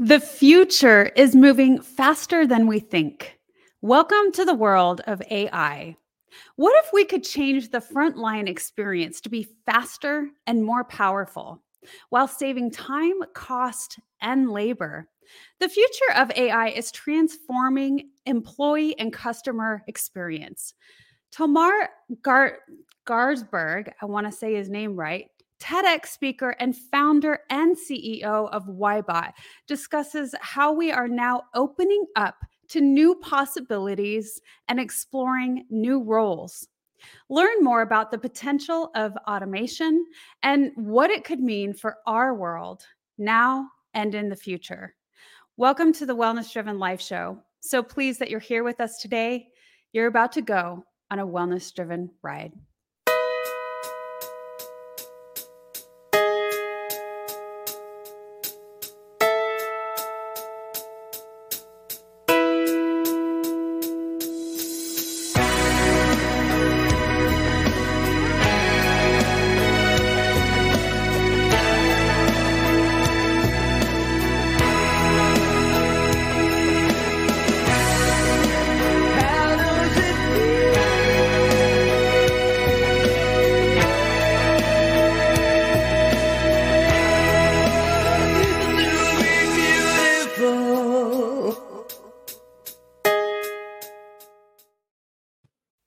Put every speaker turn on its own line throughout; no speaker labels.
The future is moving faster than we think. Welcome to the world of AI. What if we could change the frontline experience to be faster and more powerful while saving time, cost, and labor? The future of AI is transforming employee and customer experience. Tomer Gar- Garzberg, I want to say his name right, TEDx speaker and founder and CEO of Ybot, discusses how we are now opening up to new possibilities and exploring new roles. Learn more about the potential of automation and what it could mean for our world now and in the future. Welcome to the Wellness Driven Life Show. So pleased that you're here with us today. You're about to go on a wellness driven ride.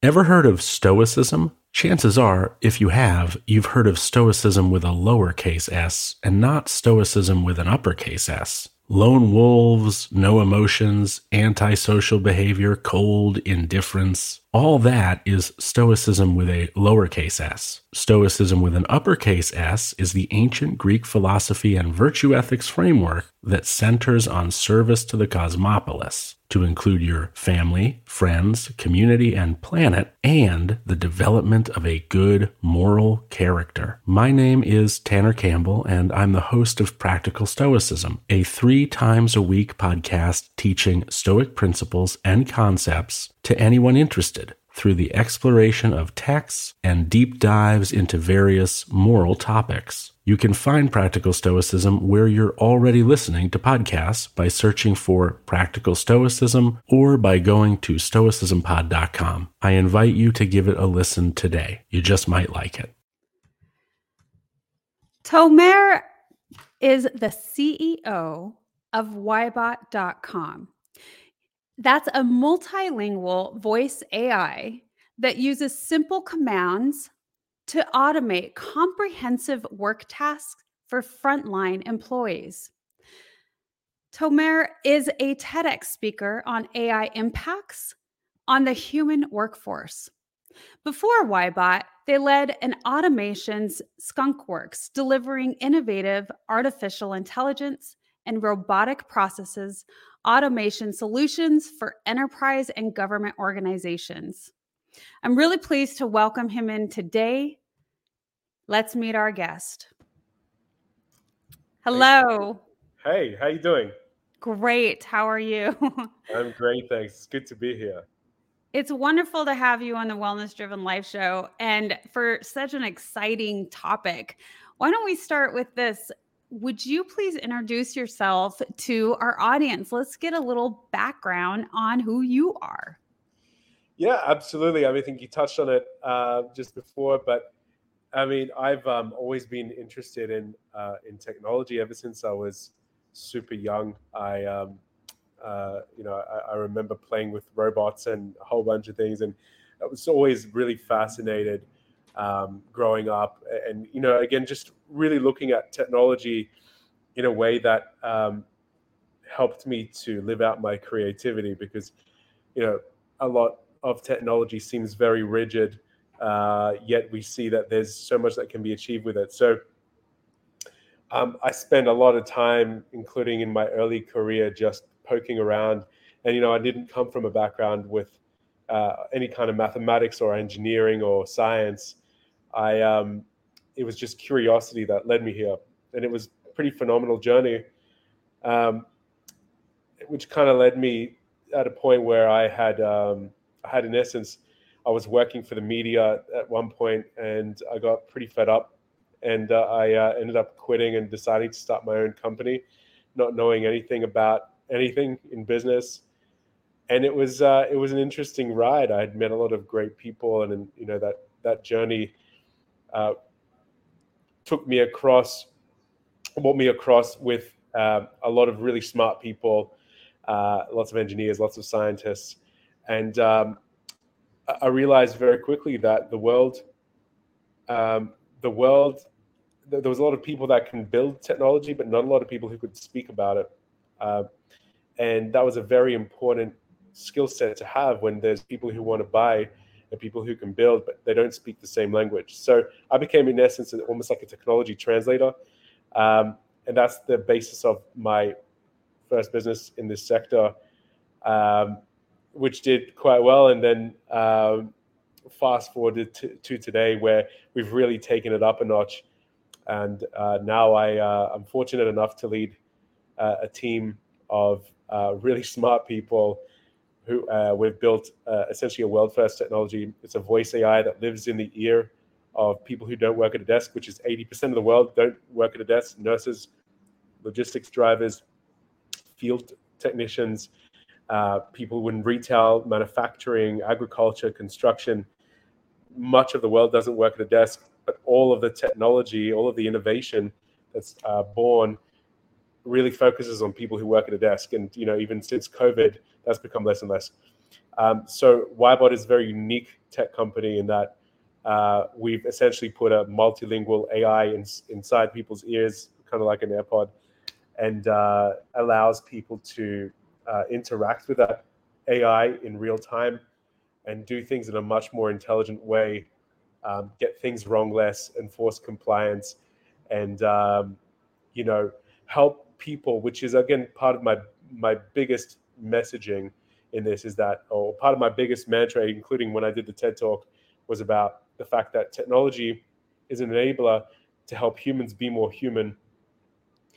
Ever heard of Stoicism? Chances are, if you have, you've heard of Stoicism with a lowercase s and not Stoicism with an uppercase s. Lone wolves, no emotions, antisocial behavior, cold indifference. All that is Stoicism with a lowercase s. Stoicism with an uppercase s is the ancient Greek philosophy and virtue ethics framework that centers on service to the cosmopolis to include your family, friends, community, and planet, and the development of a good moral character. My name is Tanner Campbell, and I'm the host of Practical Stoicism, a three times a week podcast teaching Stoic principles and concepts to anyone interested through the exploration of texts and deep dives into various moral topics. You can find Practical Stoicism where you're already listening to podcasts by searching for Practical Stoicism or by going to stoicismpod.com. I invite you to give it a listen today. You just might like it.
Tomer is the CEO of Ybot.com. That's a multilingual voice AI that uses simple commands to automate comprehensive work tasks for frontline employees. Tomer is a TEDx speaker on AI impacts on the human workforce. Before Ybot, they led an automations skunkworks, delivering innovative artificial intelligence and robotic processes automation solutions for enterprise and government organizations. I'm really pleased to welcome him in today. Let's meet our guest. Hello.
Hey, how you doing?
Great. How are you?
I'm great, thanks. It's good to be here.
It's wonderful to have you on the Wellness Driven Life Show and for such an exciting topic. Why don't we start with this? would you please introduce yourself to our audience? Let's get a little background on who you are.
Yeah, absolutely. I, mean, I think you touched on it uh, just before, but I mean, I've um, always been interested in uh, in technology ever since I was super young. I, um, uh, you know, I, I, remember playing with robots and a whole bunch of things, and I was always really fascinated um, growing up. And, you know, again, just really looking at technology in a way that um, helped me to live out my creativity because, you know, a lot of technology seems very rigid, uh, yet we see that there's so much that can be achieved with it. So, um, I spent a lot of time, including in my early career, just poking around. And you know, I didn't come from a background with uh, any kind of mathematics or engineering or science. I um, it was just curiosity that led me here, and it was a pretty phenomenal journey, um, which kind of led me at a point where I had um, I had in essence I was working for the media at one point, and I got pretty fed up, and uh, I uh, ended up quitting and deciding to start my own company, not knowing anything about anything in business. And it was uh, it was an interesting ride. I had met a lot of great people, and, and you know that that journey uh, took me across, brought me across with uh, a lot of really smart people, uh, lots of engineers, lots of scientists, and um, I realized very quickly that the world, um, the world, there was a lot of people that can build technology, but not a lot of people who could speak about it, uh, and that was a very important skill set to have when there's people who want to buy and people who can build, but they don't speak the same language. So I became, in essence, almost like a technology translator. Um, and that's the basis of my first business in this sector, um, which did quite well. And then um, fast forwarded to, to, today, where we've really taken it up a notch. And uh, now I, uh, I'm fortunate enough to lead uh, a team of uh, really smart people who uh, we've built uh, essentially a world first technology. It's a voice AI that lives in the ear of people who don't work at a desk, which is 80% of the world don't work at a desk. Nurses, logistics drivers, field technicians, uh, people in retail, manufacturing, agriculture, construction. Much of the world doesn't work at a desk, but all of the technology, all of the innovation that's uh, born really focuses on people who work at a desk. And you know, even since COVID, that's become less and less. Um, so Ybot is a very unique tech company in that uh, we've essentially put a multilingual AI in, inside people's ears, kind of like an AirPod, and uh, allows people to uh, interact with that AI in real time and do things in a much more intelligent way, um, get things wrong less, enforce compliance, and um, you know help people, which is again part of my my biggest messaging in this is that, or part of my biggest mantra, including when I did the TED talk, was about the fact that technology is an enabler to help humans be more human.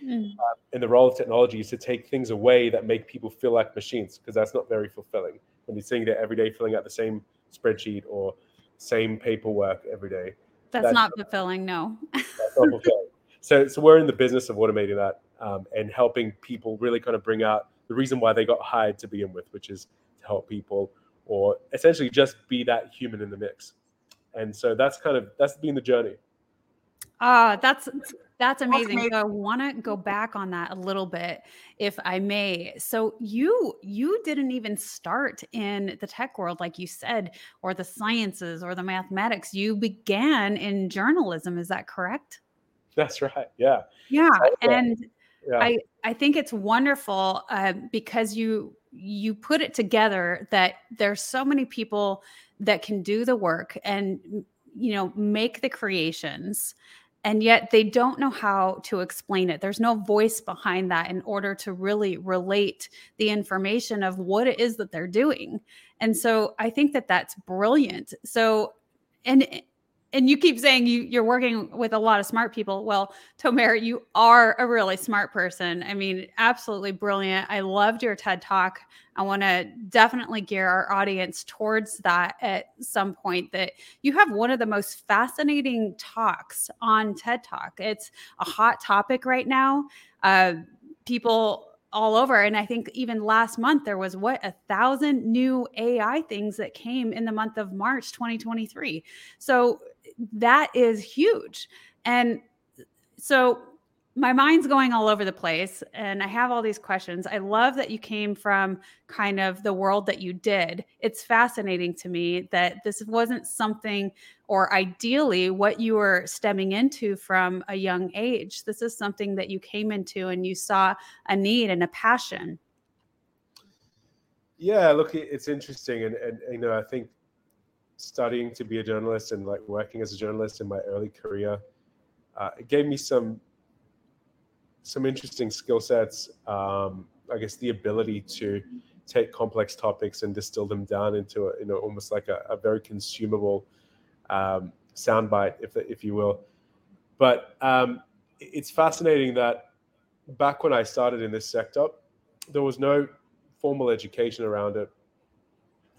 Mm. And the role of technology is to take things away that make people feel like machines, because that's not very fulfilling. When you're sitting there every day filling out the same spreadsheet or same paperwork every day.
That's, that's not fulfilling, no.
that's not fulfilling. So, so we're in the business of automating that um, and helping people really kind of bring out the reason why they got hired to begin with, which is to help people or essentially just be that human in the mix. And so that's kind of that's been the journey.
Ah, uh, that's that's amazing. So I want to go back on that a little bit, if I may. So you you didn't even start in the tech world, like you said, or the sciences or the mathematics. You began in journalism. Is that correct?
That's right. Yeah.
Yeah, and yeah. I I think it's wonderful uh, because you you put it together that there's so many people that can do the work and you know make the creations and yet they don't know how to explain it. There's no voice behind that in order to really relate the information of what it is that they're doing. And so i think that that's brilliant. So and and you keep saying you you're working with a lot of smart people. Well, Tomer, you are a really smart person. I mean, absolutely brilliant. I loved your TED talk. I want to definitely gear our audience towards that at some point that you have one of the most fascinating talks on TED Talk. It's a hot topic right now. Uh, people all over. And I think even last month there was what a thousand new AI things that came in the month of March 2023. So that is huge. And so my mind's going all over the place and I have all these questions. I love that you came from kind of the world that you did. It's fascinating to me that this wasn't something or ideally what you were stemming into from a young age. This is something that you came into and you saw a need and a passion.
Yeah, look, it's interesting. And, and you know, I think studying to be a journalist and like working as a journalist in my early career, uh, it gave me some some interesting skill sets. Um, I guess the ability to take complex topics and distill them down into a, you know almost like a, a very consumable um, soundbite, if if you will. But um, it's fascinating that back when I started in this sector, there was no formal education around it.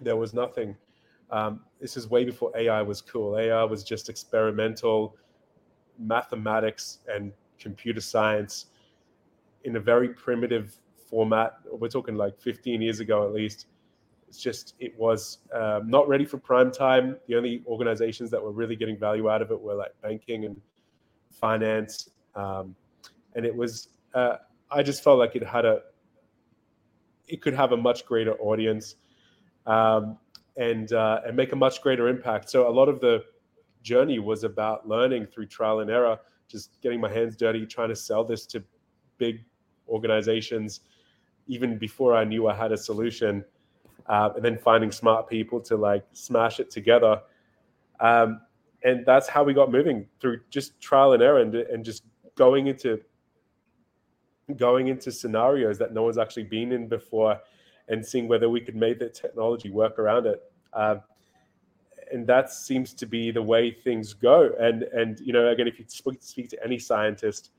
There was nothing um, this is way before AI was cool. AI was just experimental mathematics and computer science. in a very primitive format. We're talking like 15 years ago at least. It's just it was um, not ready for prime time. The only organizations that were really getting value out of it were like banking and finance, um, and it was. Uh, I just felt like it had a. It could have a much greater audience, um, and uh, and make a much greater impact. So a lot of the journey was about learning through trial and error, just getting my hands dirty, trying to sell this to big organizations, even before I knew I had a solution, uh, and then finding smart people to like smash it together. Um, and that's how we got moving through just trial and error and, and just going into going into scenarios that no one's actually been in before and seeing whether we could make the technology work around it. Uh, and that seems to be the way things go. And and you know, again, if you speak, speak to any scientist,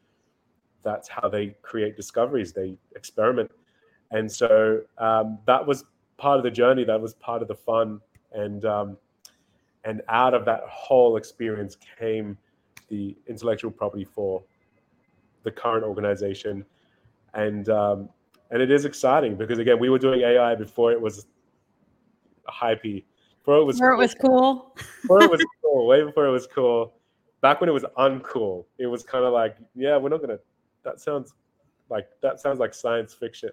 that's how they create discoveries. They experiment, and so um, that was part of the journey. That was part of the fun, and um, and out of that whole experience came the intellectual property for the current organization, and um, and it is exciting because again, we were doing AI before it was hypey
before it was before cool. it was cool.
before it was cool, way before it was cool. Back when it was uncool, it was kind of like, yeah, we're not gonna. That sounds like that sounds like science fiction.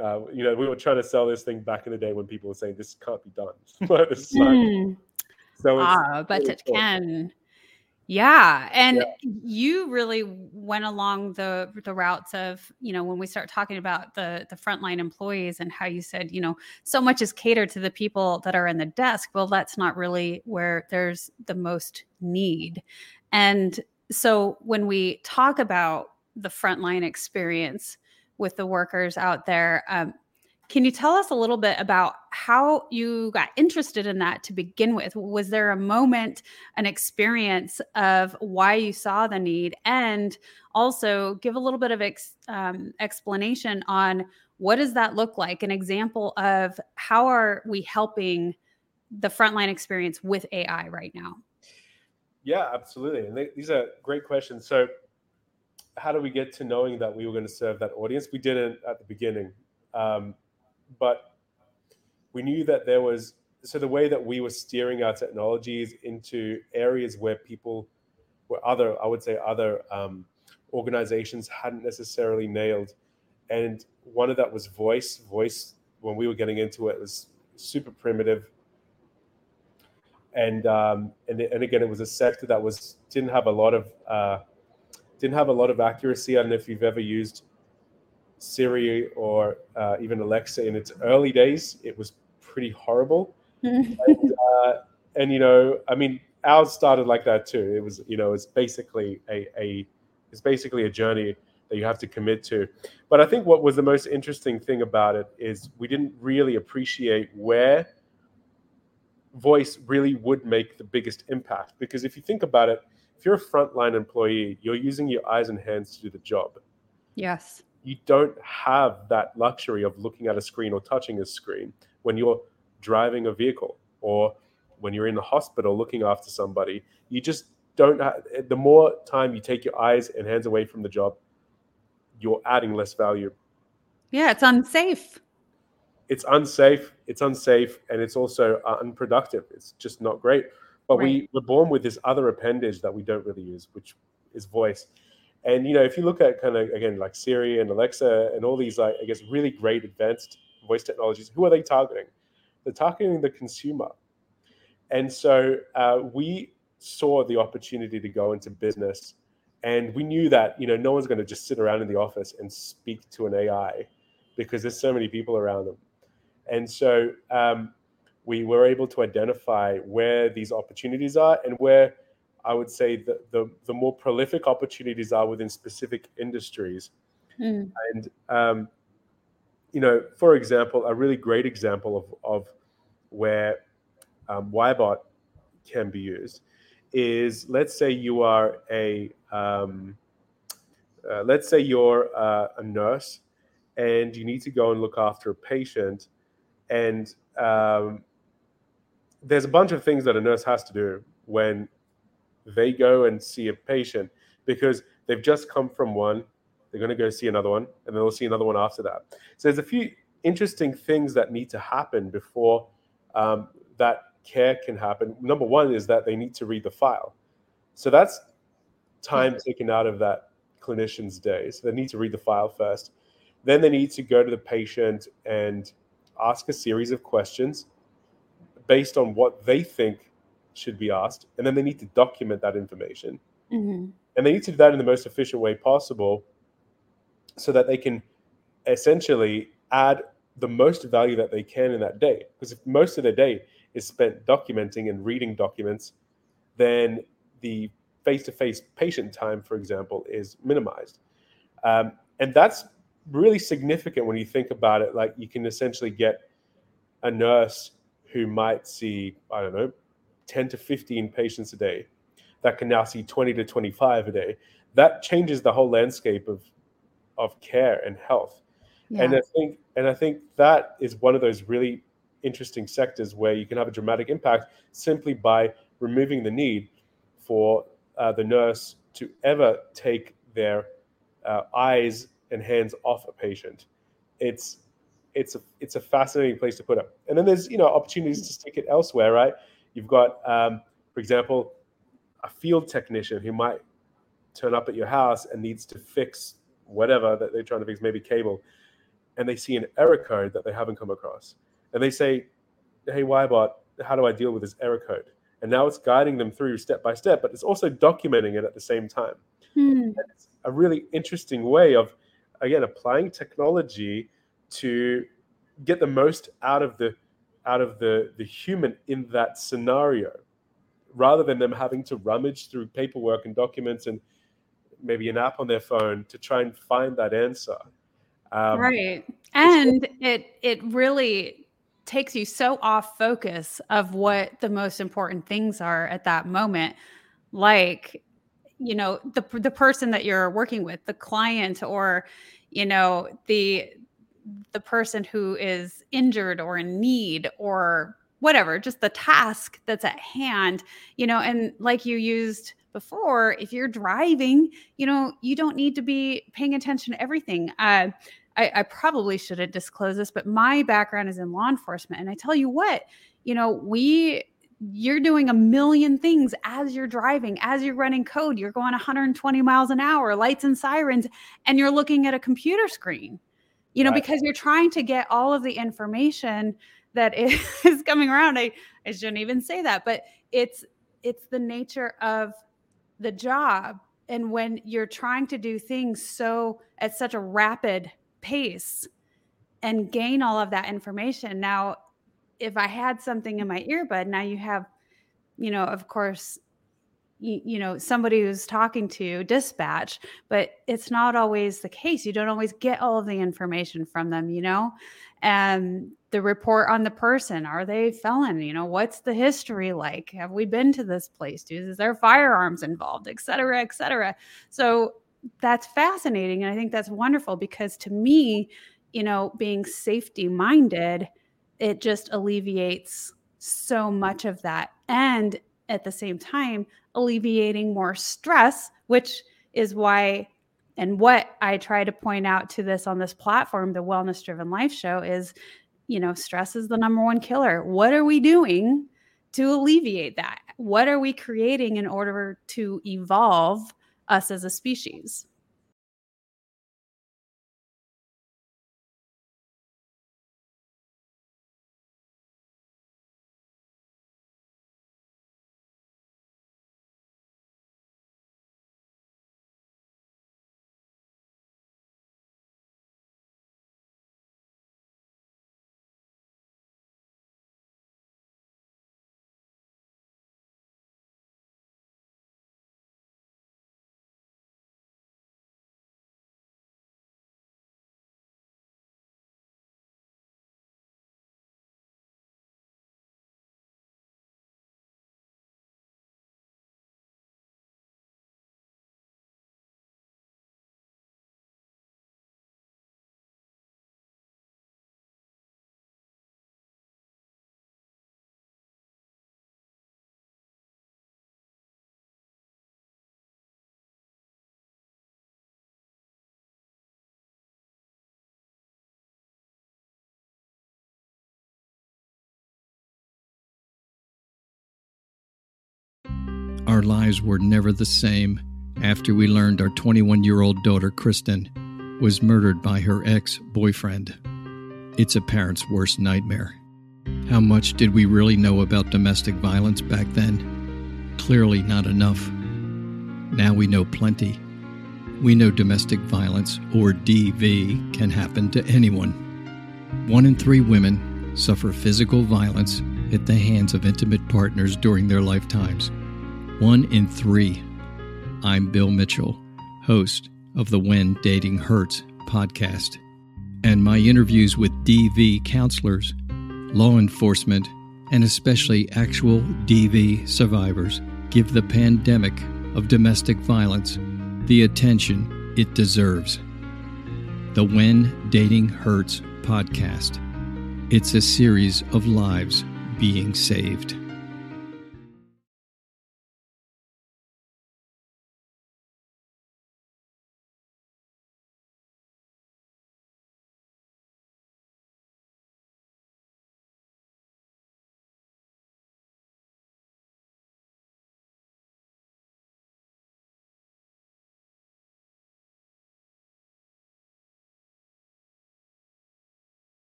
Uh, you know, we were trying to sell this thing back in the day when people were saying this can't be done. mm.
So ah, but it cool. can. Yeah, and yeah. you really went along the the routes of you know when we start talking about the the frontline employees and how you said you know so much is catered to the people that are in the desk. Well, that's not really where there's the most need, and so when we talk about the frontline experience with the workers out there, um, can you tell us a little bit about how you got interested in that to begin with? Was there a moment, an experience of why you saw the need? And also give a little bit of ex, um, explanation on what does that look like? An example of how are we helping the frontline experience with AI right now?
Yeah, absolutely. And they, these are great questions. So, how do we get to knowing that we were going to serve that audience? We didn't at the beginning. Um, but we knew that there was so the way that we were steering our technologies into areas where people where other i would say other um, organizations hadn't necessarily nailed. And one of that was voice. Voice when we were getting into it was super primitive. And um, and, and again it was a sector that was didn't have a lot of uh, didn't have a lot of accuracy. I don't know if you've ever used Siri or uh, even Alexa in its early days, it was pretty horrible. and, uh, and, you know, I mean, ours started like that too. It was, you know, it's basically a, a it's basically a journey that you have to commit to. But I think what was the most interesting thing about it is we didn't really appreciate where voice really would make the biggest impact. Because if you think about it, if you're a frontline employee, you're using your eyes and hands to do the job.
Yes
you don't have that luxury of looking at a screen or touching a screen when you're driving a vehicle or when you're in the hospital looking after somebody. You just don't have, the more time you take your eyes and hands away from the job, you're adding less value.
Yeah, it's unsafe.
It's unsafe. It's unsafe, and it's also uh, unproductive. It's just not great. But right. we were born with this other appendage that we don't really use, which is voice. And you know, if you look at kind of again like Siri and Alexa and all these like I guess really great advanced voice technologies, who are they targeting? They're targeting the consumer. And so uh, we saw the opportunity to go into business, and we knew that you know no one's going to just sit around in the office and speak to an AI because there's so many people around them. And so um, we were able to identify where these opportunities are and where I would say that the, the more prolific opportunities are within specific industries. Mm. And, um, you know, for example, a really great example of, of where um, Ybot can be used is let's say you are a, um, uh, let's say you're uh, a nurse and you need to go and look after a patient and um, there's a bunch of things that a nurse has to do when they go and see a patient because they've just come from one, they're going to go see another one, and they'll see another one after that. So there's a few interesting things that need to happen before um, that care can happen. Number one is that they need to read the file. So that's time taken out of that clinician's day. So they need to read the file first. Then they need to go to the patient and ask a series of questions based on what they think should be asked. And then they need to document that information. Mm-hmm. And they need to do that in the most efficient way possible so that they can essentially add the most value that they can in that day. Because if most of their day is spent documenting and reading documents, then the face-to-face patient time, for example, is minimized. Um, and that's really significant when you think about it. Like you can essentially get a nurse who might see, I don't know, 10 to 15 patients a day that can now see 20 to 25 a day. That changes the whole landscape of of care and health. Yeah. And I think and I think that is one of those really interesting sectors where you can have a dramatic impact simply by removing the need for uh, the nurse to ever take their uh, eyes and hands off a patient. It's it's a it's a fascinating place to put it. And then there's you know opportunities to stick it elsewhere, right? You've got, um, for example, a field technician who might turn up at your house and needs to fix whatever that they're trying to fix, maybe cable, and they see an error code that they haven't come across, and they say, "Hey, Ybot, how do I deal with this error code?" And now it's guiding them through step by step, but it's also documenting it at the same time. Hmm. It's a really interesting way of, again, applying technology to get the most out of the out of the the human in that scenario, rather than them having to rummage through paperwork and documents and maybe an app on their phone to try and find that answer.
Um, right. And it it really takes you so off focus of what the most important things are at that moment. Like, you know, the the person that you're working with, the client or you know, the the person who is injured or in need or whatever, just the task that's at hand, you know, and like you used before, if you're driving, you know, you don't need to be paying attention to everything. Uh, I, I probably should have disclosed this, but my background is in law enforcement. And I tell you what, you know, we you're doing a million things as you're driving, as you're running code. You're going 120 miles an hour, lights and sirens, and you're looking at a computer screen, you know, right. because you're trying to get all of the information that is coming around. I, I shouldn't even say that, but it's it's the nature of the job and when you're trying to do things so at such a rapid pace and gain all of that information now if i had something in my earbud now you have you know of course you, you know somebody who's talking to dispatch but it's not always the case. You don't always get all of the information from them you know? And the report on the person are they felon? You know what's the history like? Have we been to this place? Do is there firearms involved? Et cetera et cetera. So that's fascinating and i think that's wonderful because to me you know being safety minded it just alleviates so much of that. And at the same time alleviating more stress which is why and what I try to point out to this on this platform, the Wellness Driven Life Show, is you know, stress is the number one killer. What are we doing to alleviate that? What are we creating in order to evolve us as a species?
Our lives were never the same after we learned our 21 year old daughter, Kristen, was murdered by her ex boyfriend. It's a parent's worst nightmare. How much did we really know about domestic violence back then? Clearly, not enough. Now we know plenty. We know domestic violence, or DV, can happen to anyone. One in three women suffer physical violence at the hands of intimate partners during their lifetimes. One in three. I'm Bill Mitchell, host of the When Dating Hurts podcast, and my interviews with DV counselors, law enforcement, and especially actual DV survivors give the pandemic of domestic violence the attention it deserves. The When Dating Hurts podcast. It's a series of lives being saved.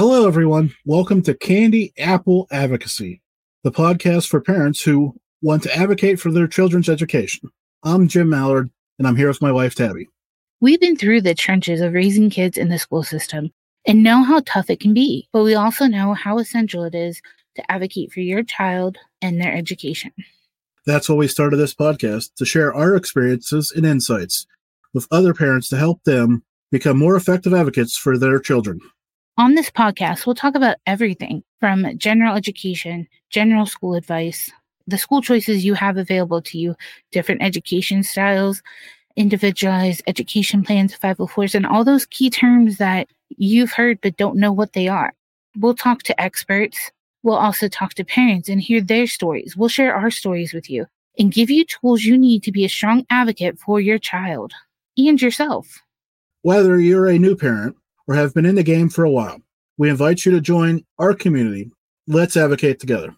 Hello, everyone. Welcome to Candy Apple Advocacy, the podcast for parents who want to advocate for their children's education. I'm Jim Mallard, and I'm here with my wife, Tabby.
We've been through the trenches of raising kids in the school system and know how tough it can be, but we also know how essential it is to advocate for your child and their education.
That's why we started this podcast to share our experiences and insights with other parents to help them become more effective advocates for their children.
On this podcast, we'll talk about everything from general education, general school advice, the school choices you have available to you, different education styles, individualized education plans, 504s, and all those key terms that you've heard but don't know what they are. We'll talk to experts. We'll also talk to parents and hear their stories. We'll share our stories with you and give you tools you need to be a strong advocate for your child and yourself.
Whether you're a new parent or have been in the game for a while. We invite you to join our community. Let's advocate together.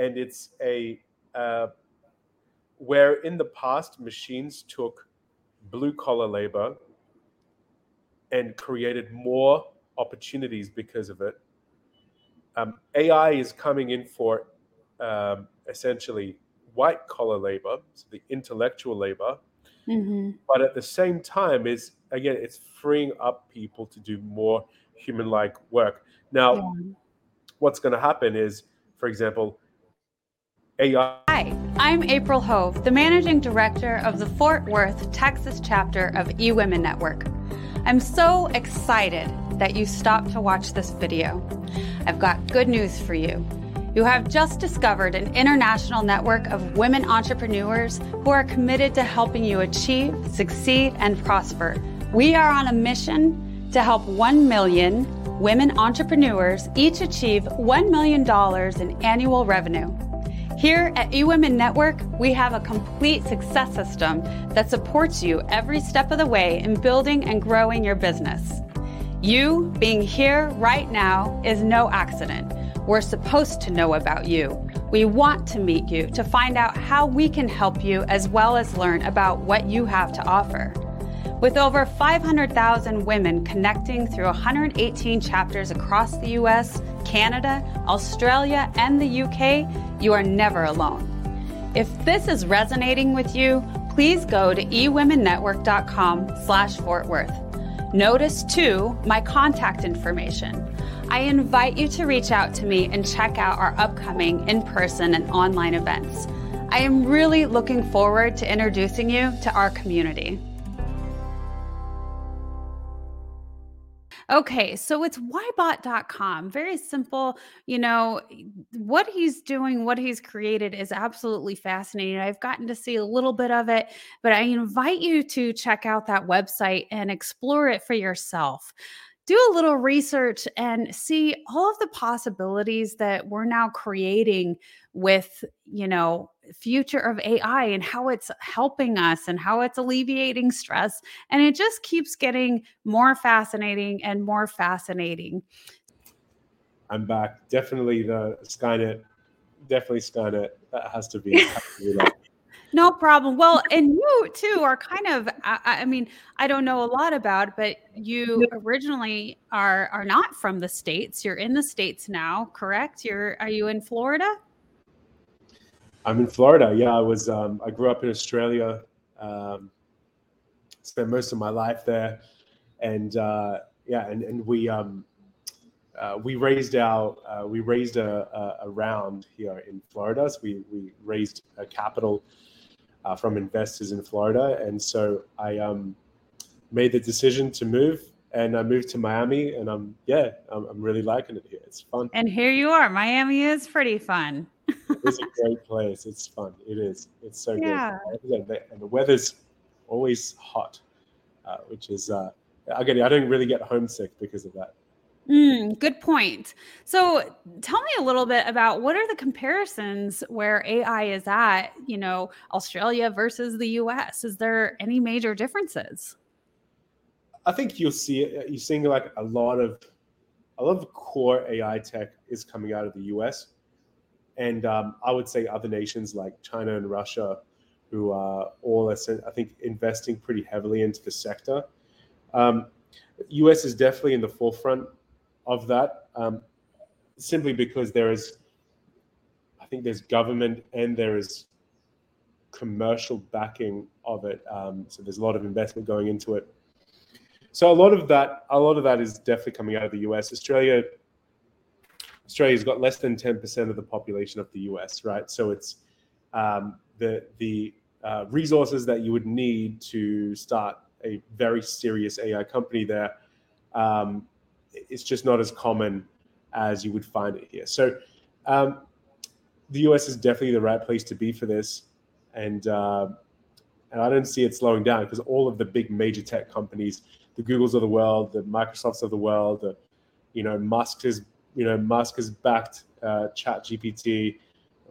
And it's a uh, where in the past machines took blue collar labor and created more opportunities because of it. Um, AI is coming in for um, essentially white collar labor, so the intellectual labor, mm-hmm. but at the same time is again it's freeing up people to do more human like work. Now, yeah. what's going to happen is, for example, AI.
Hi, I'm April Hove, the managing director of the Fort Worth, Texas chapter of eWomen Network. I'm so excited that you stopped to watch this video. I've got good news for you. You have just discovered an international network of women entrepreneurs who are committed to helping you achieve, succeed, and prosper. We are on a mission to help 1 million women entrepreneurs each achieve $1 million in annual revenue. Here at eWomen Network, we have a complete success system that supports you every step of the way in building and growing your business. You being here right now is no accident. We're supposed to know about you. We want to meet you to find out how we can help you as well as learn about what you have to offer. With over 500,000 women connecting through 118 chapters across the US, Canada, Australia, and the UK, you are never alone. If this is resonating with you, please go to ewomennetwork.com slash Fort Worth. Notice too my contact information. I invite you to reach out to me and check out our upcoming in-person and online events. I am really looking forward to introducing you to our community. Okay, so it's ybot.com. Very simple. You know, what he's doing, what he's created is absolutely fascinating. I've gotten to see a little bit of it, but I invite you to check out that website and explore it for yourself do a little research and see all of the possibilities that we're now creating with you know future of ai and how it's helping us and how it's alleviating stress and it just keeps getting more fascinating and more fascinating
i'm back definitely the skynet definitely skynet that has to be, has to
no problem. Well, and you too are kind of I, I, mean, I don't know a lot about, but you originally are are not from the states. You're in the states now, correct? You're are you in Florida?
I'm in Florida. Yeah, I was um, I grew up in Australia. Um, spent most of my life there and uh, yeah, and and we um, uh, we raised our uh, we raised a, a, a, round here in Florida. So we we raised a capital uh, from investors in Florida, and so I um, made the decision to move, and I moved to Miami, and I'm yeah, I'm, I'm really liking it here. It's fun.
And here you are. Miami is pretty fun.
It's a great place. It's fun. It is. It's so yeah. good. And the weather's always hot, uh, which is uh, again, I don't really get homesick because of that.
Mm, good point. So tell me a little bit about what are the comparisons where AI is at, you know, Australia versus the US? Is there any major differences?
I think you'll see. You're seeing like a lot of a lot of core AI tech is coming out of the US. And um, I would say other nations like China and Russia, who are all, I think, investing pretty heavily into the sector. Um, US is definitely in the forefront of that, um, simply because there is, I think there's government and there is commercial backing of it. Um, so there's a lot of investment going into it. So a lot of that, a lot of that is definitely coming out of the US. Australia, Australia's got less than 10% of the population of the US, right? So it's um, the the uh, resources that you would need to start a very serious AI company there um, it's just not as common as you would find it here. So um, the US is definitely the right place to be for this, and uh, and I don't see it slowing down because all of the big major tech companies, the Googles of the world, the Microsofts of the world, the you know Musk has you know Musk has backed uh, Chat GPT,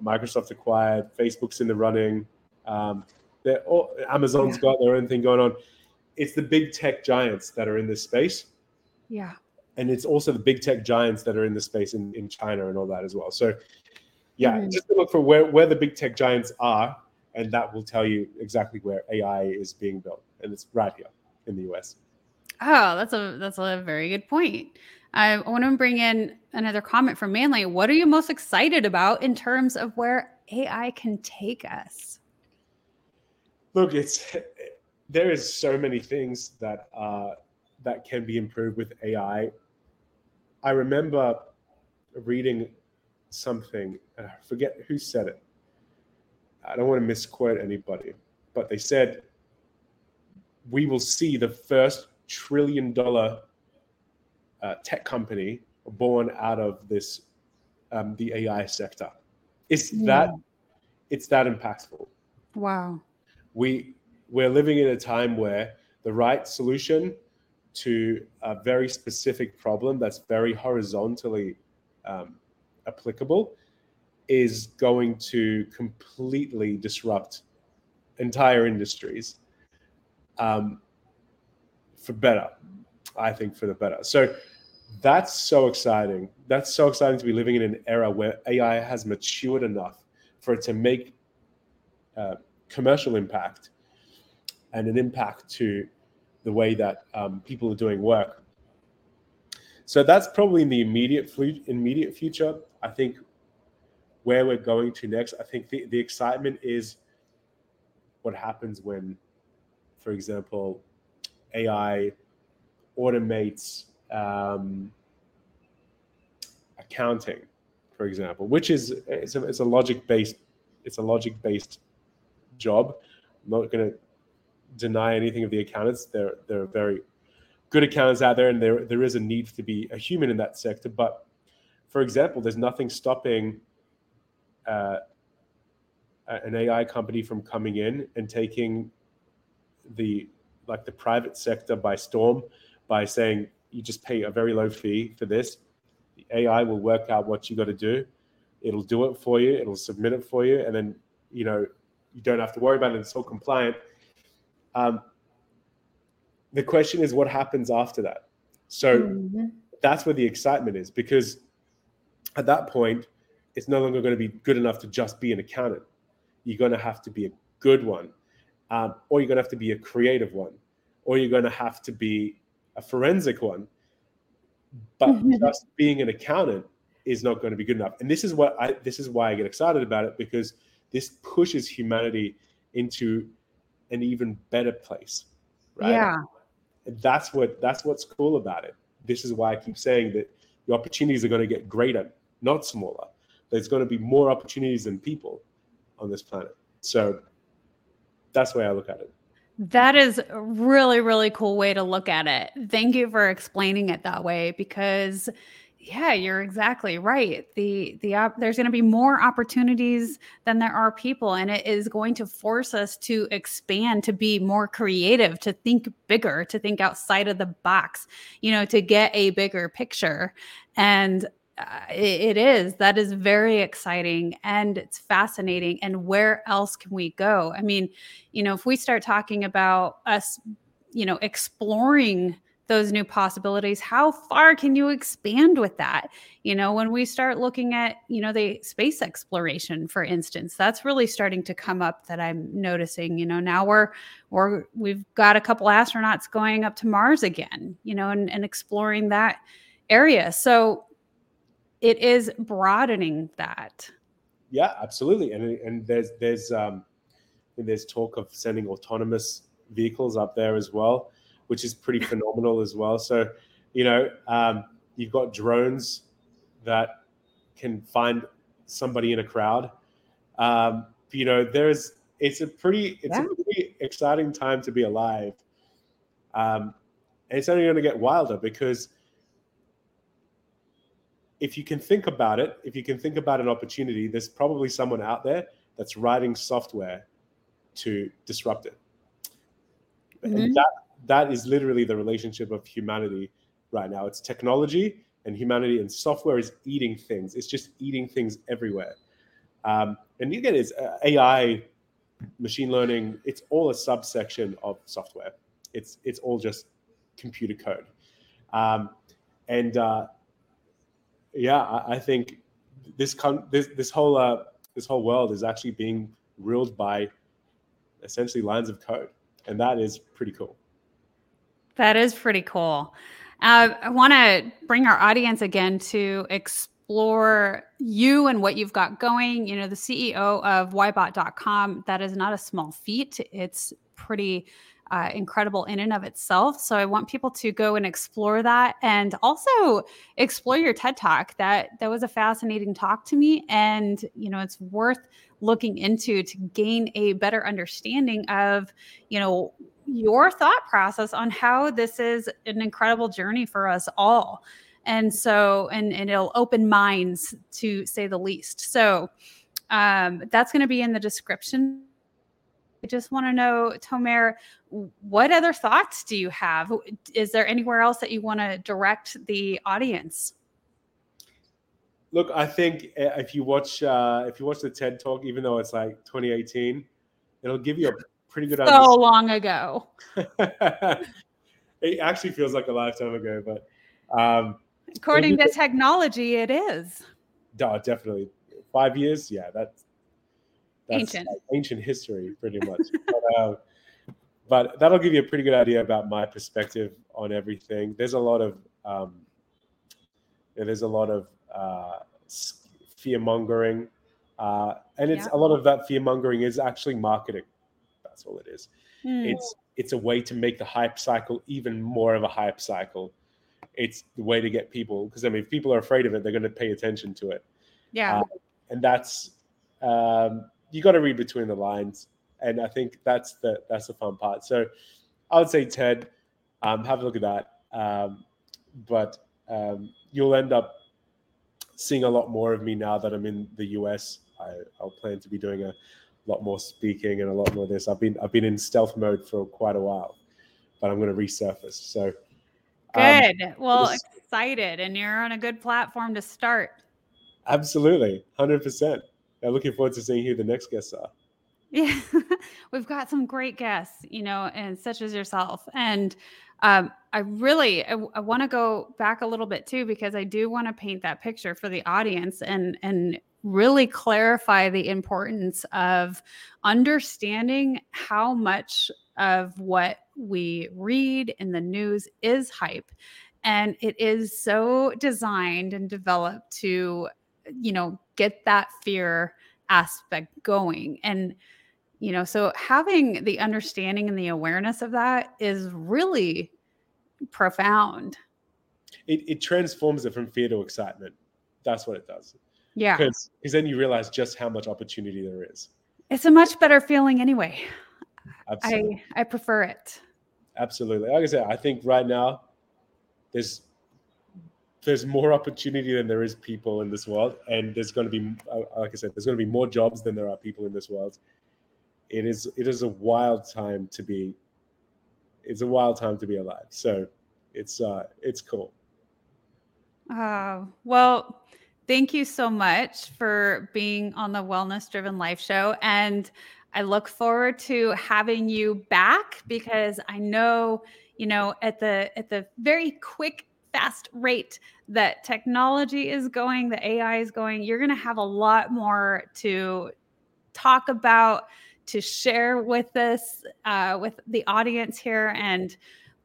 Microsoft acquired, Facebook's in the running. Um, all, Amazon's yeah. got their own thing going on. It's the big tech giants that are in this space.
Yeah
and it's also the big tech giants that are in the space in, in China and all that as well. So yeah, mm-hmm. just look for where, where the big tech giants are, and that will tell you exactly where AI is being built, and it's right here in the US.
Oh, that's a that's a very good point. I want to bring in another comment from Manly. What are you most excited about in terms of where AI can take us?
Look, it's there is so many things that uh, that can be improved with AI. I remember reading something. I forget who said it. I don't want to misquote anybody, but they said we will see the first trillion dollar uh, tech company born out of this um, the AI sector. It's yeah. that it's that impactful.
Wow.
We we're living in a time where the right solution to a very specific problem that's very horizontally um, applicable is going to completely disrupt entire industries um, for better. I think for the better. So that's so exciting. That's so exciting to be living in an era where AI has matured enough for it to make uh, commercial impact and an impact to the way that um, people are doing work. So that's probably in the immediate immediate future. I think where we're going to next. I think the, the excitement is what happens when, for example, AI automates um, accounting, for example, which is it's a, it's a logic based it's a logic based job. I'm not going to deny anything of the accountants. There are very good accountants out there, and there there is a need to be a human in that sector. But for example, there's nothing stopping uh, an AI company from coming in and taking the like the private sector by storm by saying you just pay a very low fee for this. The AI will work out what you got to do. It'll do it for you. It'll submit it for you, and then you know you don't have to worry about it. It's all compliant. Um, the question is, what happens after that? So mm-hmm. that's where the excitement is, because at that point, it's no longer going to be good enough to just be an accountant. You're going to have to be a good one, um, or you're going to have to be a creative one, or you're going to have to be a forensic one. But mm-hmm. just being an accountant is not going to be good enough. And this is what I this is why I get excited about it because this pushes humanity into an even better place. Right?
Yeah.
And that's what that's what's cool about it. This is why I keep saying that the opportunities are going to get greater, not smaller. There's going to be more opportunities than people on this planet. So that's the way I look at it.
That is a really, really cool way to look at it. Thank you for explaining it that way because yeah, you're exactly right. The the uh, there's going to be more opportunities than there are people and it is going to force us to expand, to be more creative, to think bigger, to think outside of the box, you know, to get a bigger picture. And it, is. That is very exciting and it's fascinating and where else can we go? I mean you know if we start talking about us you know exploring those new possibilities how far can you expand with that? You know when we start looking at you know the space exploration for instance that's really starting to come up that i'm noticing you know now we're we're we've got a couple astronauts going up to mars again you know and, and exploring that area. So it is broadening that.
Yeah, absolutely. And and there's there's um there's talk of sending autonomous vehicles up there as well, which is pretty phenomenal as well. So, you know, um, you've got drones that can find somebody in a crowd. Um, you know, there's it's a pretty it's yeah. a pretty exciting time to be alive. Um, and it's only going to get wilder because if you can think about it, if you can think about an opportunity, there's probably someone out there that's writing software to disrupt it. Mm-hmm. And that that is literally the relationship of humanity right now. It's technology and humanity, and software is eating things. It's just eating things everywhere. Um, and you get it's uh, AI, machine learning. It's all a subsection of software. It's it's all just computer code, um, and uh, yeah, I, I think this con- this this whole uh, this whole world is actually being ruled by essentially lines of code, and that is pretty cool.
That is pretty cool. Uh, I want to bring our audience again to explore you and what you've got going. You know, the CEO of Ybot.com, that is not a small feat. It's pretty uh, incredible in and of itself. So I want people to go and explore that, and also explore your TED Talk. That that was a fascinating talk to me, and you know it's worth looking into to gain a better understanding of you know your thought process on how this is an incredible journey for us all. And so, and, and it'll open minds to say the least. So, um, that's going to be in the description I just want to know, Tomer, what other thoughts do you have? Is there anywhere else that you want to direct the audience?
Look, I think eh, if you watch uh, if you watch the TED Talk, even though it's like 2018, it'll give you a pretty good.
Idea so long ago.
it actually feels like a lifetime ago, but um,
according to technology, it is.
Oh, definitely five years. Yeah, that's
that's ancient.
Ancient history, pretty much. but, uh, but, that'll give you a pretty good idea about my perspective on everything. There's a lot of um, there's a lot of uh, fear mongering, uh, and it's yeah. a lot of that fear mongering is actually marketing. That's all it is. Mm. It's it's a way to make the hype cycle even more of a hype cycle. It's the way to get people because I mean, if people are afraid of it, they're going to pay attention to it.
Yeah, uh,
and that's um, you got to read between the lines, and I think that's the that's the fun part. So I would say Ted, um, have a look at that. Um, but um, you'll end up seeing a lot more of me now that I'm in the US. I, I'll plan to be doing a lot more speaking and a lot more of this. I've been I've been in stealth mode for quite a while, but I'm going to resurface. So
um, good. Um, well, excited, and you're on a good platform to start.
Absolutely, hundred percent. I'm looking forward to seeing who the next guests are.
Yeah, we've got some great guests, you know, and such as yourself. And um, I really I, I want to go back a little bit too because I do want to paint that picture for the audience and and really clarify the importance of understanding how much of what we read in the news is hype and it is so designed and developed to you know get that fear aspect going. And you know so having the understanding and the awareness of that is really profound.
It, it transforms it from fear to excitement. That's what it does.
Yeah.
Because then you realize just how much opportunity there is.
It's a much better feeling anyway.
Absolutely.
i i prefer it.
Absolutely. Like i said i think right now there's there's more opportunity than there is people in this world, and there's going to be, uh, like I said, there's going to be more jobs than there are people in this world. It is it is a wild time to be. It's a wild time to be alive. So, it's uh, it's cool.
Uh, well, thank you so much for being on the Wellness Driven Life Show, and I look forward to having you back because I know you know at the at the very quick fast rate that technology is going, the AI is going, you're going to have a lot more to talk about, to share with us, uh, with the audience here. And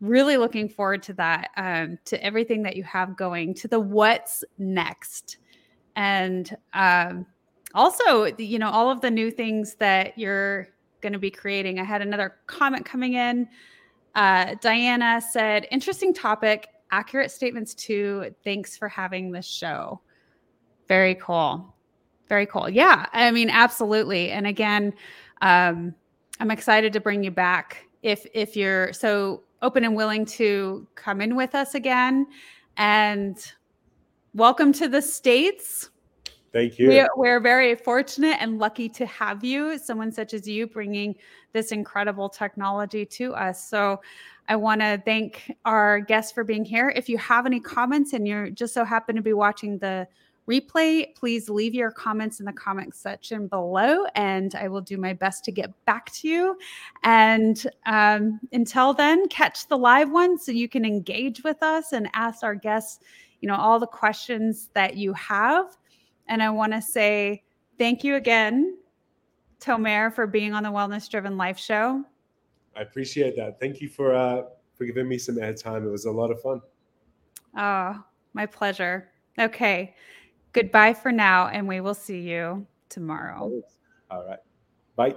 really looking forward to that, um, to everything that you have going, to the what's next. And um, also, you know, all of the new things that you're going to be creating. I had another comment coming in. Uh, Diana said, interesting topic accurate statements too. Thanks for having this show. Very cool. Very cool. Yeah, I mean, absolutely. And again, um, I'm excited to bring you back if if you're so open and willing to come in with us again. And welcome to the states.
Thank you.
We, we're very fortunate and lucky to have you, someone such as you, bringing this incredible technology to us. So I want to thank our guests for being here. If you have any comments and you're just so happen to be watching the replay, please leave your comments in the comment section below, and I will do my best to get back to you. And um, until then, catch the live one so you can engage with us and ask our guests, you know, all the questions that you have. And I want to say thank you again, Tomer, for being on the Wellness Driven Life Show.
I appreciate that. Thank you for uh, for giving me some airtime. It was a lot of fun.
Oh, my pleasure. Okay. Goodbye for now, and we will see you tomorrow.
All right. Bye.